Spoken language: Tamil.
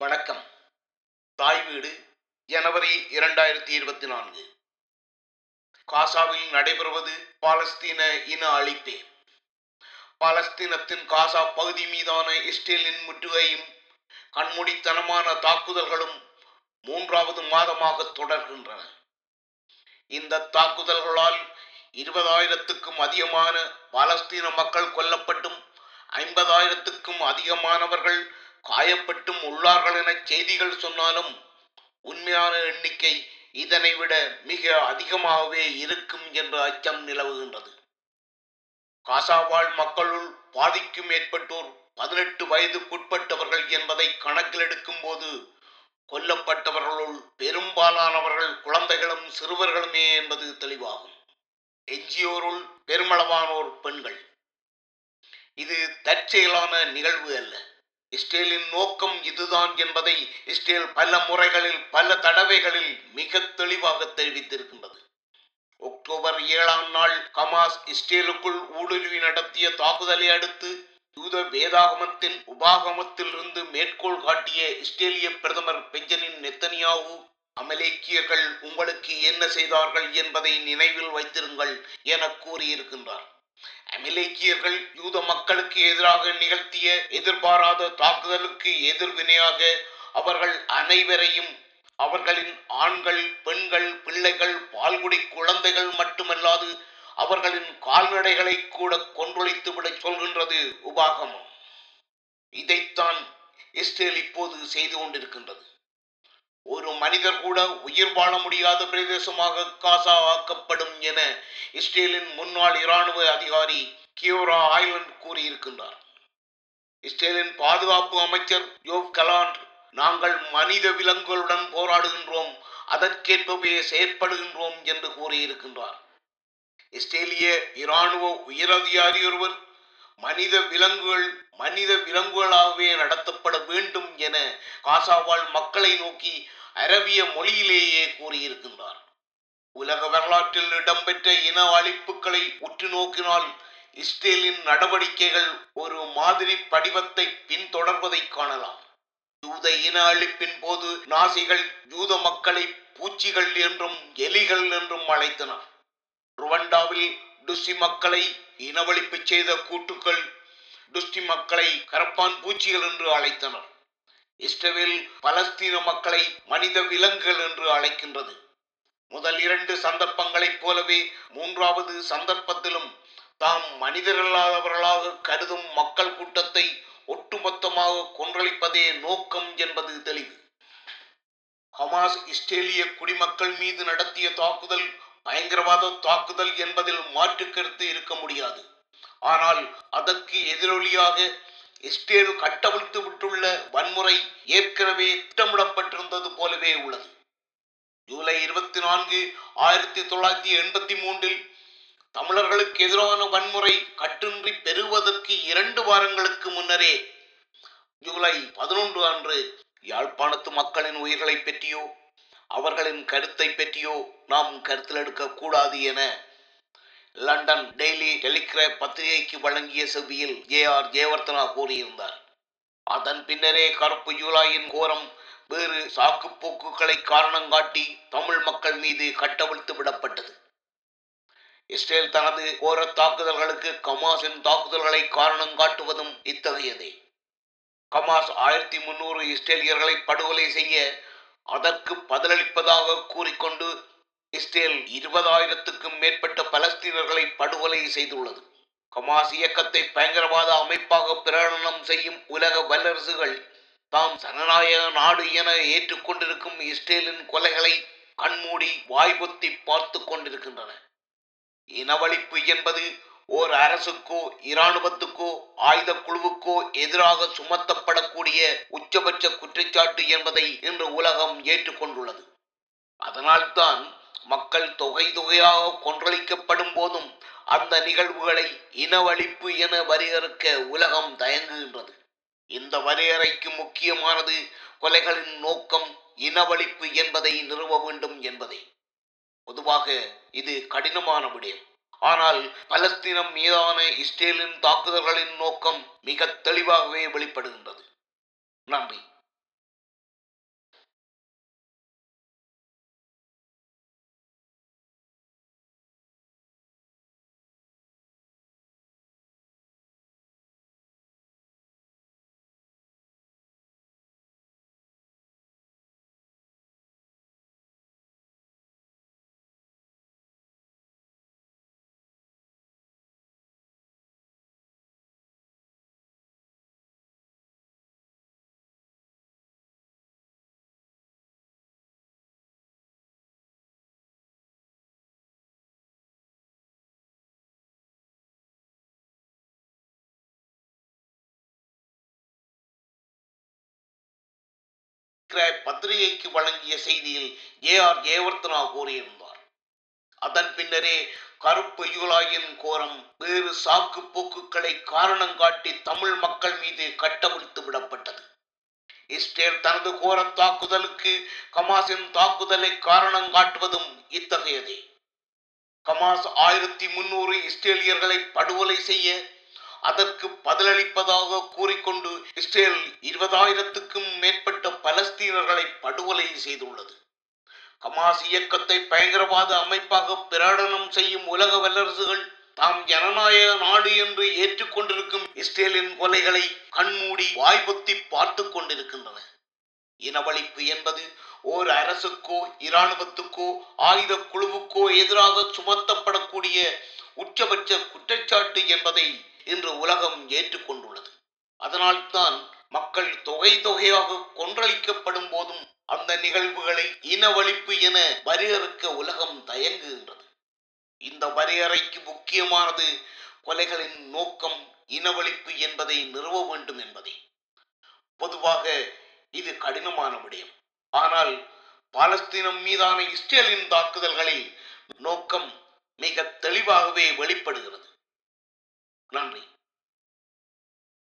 வணக்கம். தாய் வீடு ஜனவரி இரண்டாயிரத்தி இருபத்தி நான்கு. காசாவில் நடைபெறுவது பாலஸ்தீன இன அழிப்பே. பாலஸ்தீனத்தின் காசா பகுதி மீதான இஸ்ரேலின் முற்றுகையும் கண்மூடித்தனமான தாக்குதல்களும் மூன்றாவது மாதமாக தொடர்கின்றன. இந்த தாக்குதல்களால் இருபதாயிரத்துக்கும் அதிகமான பாலஸ்தீன மக்கள் கொல்லப்பட்டும் ஐம்பதாயிரத்துக்கும் அதிகமானவர்கள் காயப்பட்டும் உள்ளார்கள் என செய்திகள் சொன்னாலும் உண்மையான எண்ணிக்கை இதனை விட மிக அதிகமாகவே இருக்கும் என்ற அச்சம் நிலவுகின்றது. காசாவாழ் மக்களுள் பாதிக்கும் மேற்பட்டோர் பதினெட்டு வயதுக்குட்பட்டவர்கள் என்பதை கணக்கில் எடுக்கும் போது கொல்லப்பட்டவர்களுள் பெரும்பாலானவர்கள் குழந்தைகளும் சிறுவர்களுமே என்பது தெளிவாகும். எஞ்சியோருள் பெருமளவானோர் பெண்கள். இது தற்செயலான நிகழ்வு அல்ல. இஸ்ரேலின் நோக்கம் இதுதான் என்பதை இஸ்ரேல் பல முறைகளில் பல தடவைகளில் மிக தெளிவாக தெரிவித்திருக்கின்றது. அக்டோபர் ஏழாம் நாள் கமாஸ் இஸ்ரேலுக்குள் ஊடுருவி நடத்திய தாக்குதலை அடுத்து யூத வேதாகமத்தின் உபாகமத்திலிருந்து மேற்கோள் காட்டிய இஸ்ரேலிய பிரதமர் பெஞ்சமின் நெத்தனியாவு அமலேக்கியர்கள் உங்களுக்கு என்ன செய்தார்கள் என்பதை நினைவில் வைத்திருங்கள் என கூறியிருக்கின்றார். அமிலேக்கியர்கள் யூத மக்களுக்கு எதிராக நிகழ்த்திய எதிர்பாராத தாக்குதலுக்கு எதிர்வினையாக அவர்கள் அனைவரையும் அவர்களின் ஆண்கள் பெண்கள் பிள்ளைகள் பால்குடி குழந்தைகள் மட்டுமல்லாது அவர்களின் கால்நடைகளை கூட கொன்றொழித்து விட சொல்கின்றது உபாகமம். இதைத்தான் இஸ்ரேல் இப்போது செய்து கொண்டிருக்கின்றது. ஒரு மனிதர் கூட உயிர் வாழ முடியாத பிரதேசமாக காசா ஆக்கப்படும் என இஸ்ரேலின் முன்னாள் இராணுவ அதிகாரி கியோரா ஆய்லண்ட் கூறியிருக்கின்றார். இஸ்ரேலின் பாதுகாப்பு அமைச்சர் யோவ் கலாண்ட் நாங்கள் மனித விலங்குகளுடன் போராடுகின்றோம் அதற்கேற்பவே செயற்படுகின்றோம் என்று கூறியிருக்கின்றார். இஸ்ரேலிய இராணுவ உயரதிகாரி ஒருவர் மனித விலங்குகள் மனித விலங்குகளாகவே நடத்தப்பட வேண்டும் என காசாவால் மக்களை நோக்கி அரபிய மொழியிலேயே கூறியிருக்கின்றார். உலக வரலாற்றில் இடம்பெற்ற இன அழிப்புகளை உற்று நோக்கினால் இஸ்ரேலின் நடவடிக்கைகள் ஒரு மாதிரி படிவத்தை பின்தொடர்வதை காணலாம். யூத இன அழிப்பின் போது நாசிகள் யூத மக்களை பூச்சிகள் என்றும் எலிகள் என்றும் அழைத்தனர் ருவண்டாவில் டுஸ்டி மக்களை இனவழிப்பு செய்த கூட்டுக்கள் டுஸ்டி மக்களை கரப்பான் பூச்சிகள் என்று அழைத்தனர். இஸ்ரேல் பலஸ்தீன மக்களை மனித விலங்குகள் என்று அழைக்கின்றது. முதல் இரண்டு சந்தர்ப்பங்களைப் போலவே மூன்றாவது சந்தர்ப்பத்திலும் தாம் மனிதரல்லாதவர்களாக கருதும் மக்கள் கூட்டத்தை ஒட்டுமொத்தமாக கொன்றளிப்பதே நோக்கம் என்பது தெளிவு. ஹமாஸ் இஸ்ரேலிய குடிமக்கள் மீது நடத்திய தாக்குதல் பயங்கரவாத தாக்குதல் என்பதில் மாற்று கருத்து இருக்க முடியாது. ஆனால் அதற்கு எதிரொலியாக இஸ்ரேல் கட்டவிழ்த்து விட்டுள்ள வன்முறை ஏற்கனவே திட்டமிடப்பட்டிருந்தது போலவே உள்ளது. ஜூலை இருபத்தி நான்கு ஆயிரத்தி தொள்ளாயிரத்தி எண்பத்தி மூன்றில் தமிழர்களுக்கு எதிரான வன்முறை கட்டின்றி பெறுவதற்கு இரண்டு வாரங்களுக்கு முன்னரே ஜூலை பதினொன்று அன்று யாழ்ப்பாணத்து மக்களின் உயிர்களை பற்றியோ அவர்களின் கருத்தை பற்றியோ நாம் கருத்தில் எடுக்க கூடாது என லண்டன் டெய்லி டெலிகிராப் பத்திரிகைக்கு வழங்கிய செவ்வியில் ஜே ஆர் ஜெயவர்தனா கூறியிருந்தார். அதன் பின்னரே கருப்பு ஜூலாயின் கோரம் வேறு சாக்கு போக்குகளை காரணம் காட்டி தமிழ் மக்கள் மீது கட்டவிழ்த்து விடப்பட்டது. இஸ்ரேல் தனது கோர தாக்குதல்களுக்கு கமாஸின் தாக்குதல்களை காரணம் காட்டுவதும் இத்தகையதே. கமாஸ் ஆயிரத்தி முன்னூறு இஸ்ரேலியர்களை படுகொலை செய்ய அதற்கு பதிலளிப்பதாக கூறிக்கொண்டு இஸ்ரேல் இருபதாயிரத்துக்கும் மேற்பட்ட பலஸ்தீனர்களை படுகொலை செய்துள்ளது. ஹமாஸ் இயக்கத்தை பயங்கரவாத அமைப்பாக பிரகடனம் செய்யும் உலக வல்லரசுகள் தாம் ஜனநாயக நாடு என ஏற்றுக்கொண்டிருக்கும் இஸ்ரேலின் கொலைகளை கண்மூடி வாய்பொத்தி பார்த்து கொண்டிருக்கின்றன. இனவழிப்பு என்பது ஓர் அரசுக்கோ இராணுவத்துக்கோ ஆயுத குழுவுக்கோ எதிராக சுமத்தப்படக்கூடிய உச்சபட்ச குற்றச்சாட்டு என்பதை இன்று உலகம் ஏற்றுக்கொண்டுள்ளது. அதனால்தான் மக்கள் தொகை தொகையாக கொன்றளிக்கப்படும் போதும் அந்த நிகழ்வுகளை இனவழிப்பு என வரையறுக்க உலகம் தயங்குகின்றது. இந்த வரையறைக்கு முக்கியமானது கொலைகளின் நோக்கம் இனவழிப்பு என்பதை நிறுவ வேண்டும் என்பதே. பொதுவாக இது கடினமான விடயம். ஆனால் பலஸ்தீனம் மீதான இஸ்ரேலின் தாக்குதல்களின் நோக்கம் மிக தெளிவாகவே வெளிப்படுகின்றது. நன்றி. பத்திரிகைக்கு வழங்கிய செய்தியில் ஏ ஆர் ஜெயவர்த்தனா கூறியிருந்தார். அதன் பின்னரே கருப்பு யூலாயின் கோரம் வேறு சாக்கு போக்குகளை காரணம் காட்டி தமிழ் மக்கள் மீது கட்டவிழ்த்து விடப்பட்டது. இஸ்ரேல் தனது கோர தாக்குதலுக்கு கமாஸின் தாக்குதலை காரணம் காட்டுவதும் இத்தகையதே. கமாஸ் ஆயிரத்தி முன்னூறு இஸ்ரேலியர்களை படுகொலை செய்ய அதற்கு பதிலளிப்பதாக கூறிக்கொண்டு இஸ்ரேல் இருபதாயிரத்துக்கும் மேற்பட்ட பலஸ்தீனர்களை படுகொலை செய்துள்ளது. கமாஸ் இயக்கத்தை பயங்கரவாத அமைப்பாக பிரகடனம் செய்யும் உலக வல்லரசுகள் தாம் ஜனநாயக நாடு என்று ஏற்றுக்கொண்டிருக்கும் இஸ்ரேலின் கொலைகளை கண்மூடி வாய்பொத்தி பார்த்து கொண்டிருக்கின்றன. இனவழிப்பு என்பது ஓர் அரசுக்கோ இராணுவத்துக்கோ ஆயுத குழுவுக்கோ எதிராக சுமத்தப்படக்கூடிய உச்சபட்ச குற்றச்சாட்டு என்பதை இன்று உலகம் ஏற்றுக்கொண்டுள்ளது. அதனால்தான் மக்கள் தொகை தொகையாக கொன்றளிக்கப்படும் போதும் அந்த நிகழ்வுகளை இனவழிப்பு என வரையறுக்க உலகம் தயங்குகின்றது. இந்த வரையறைக்கு முக்கியமானது கொலைகளின் நோக்கம் இனவழிப்பு என்பதை நிறுவ வேண்டும் என்பதே. பொதுவாக இது கடினமான விடயம். ஆனால் பாலஸ்தீனம் மீதான இஸ்ரேலின் தாக்குதல்களில் நோக்கம் மிக தெளிவாகவே வெளிப்படுகிறது. நன்றி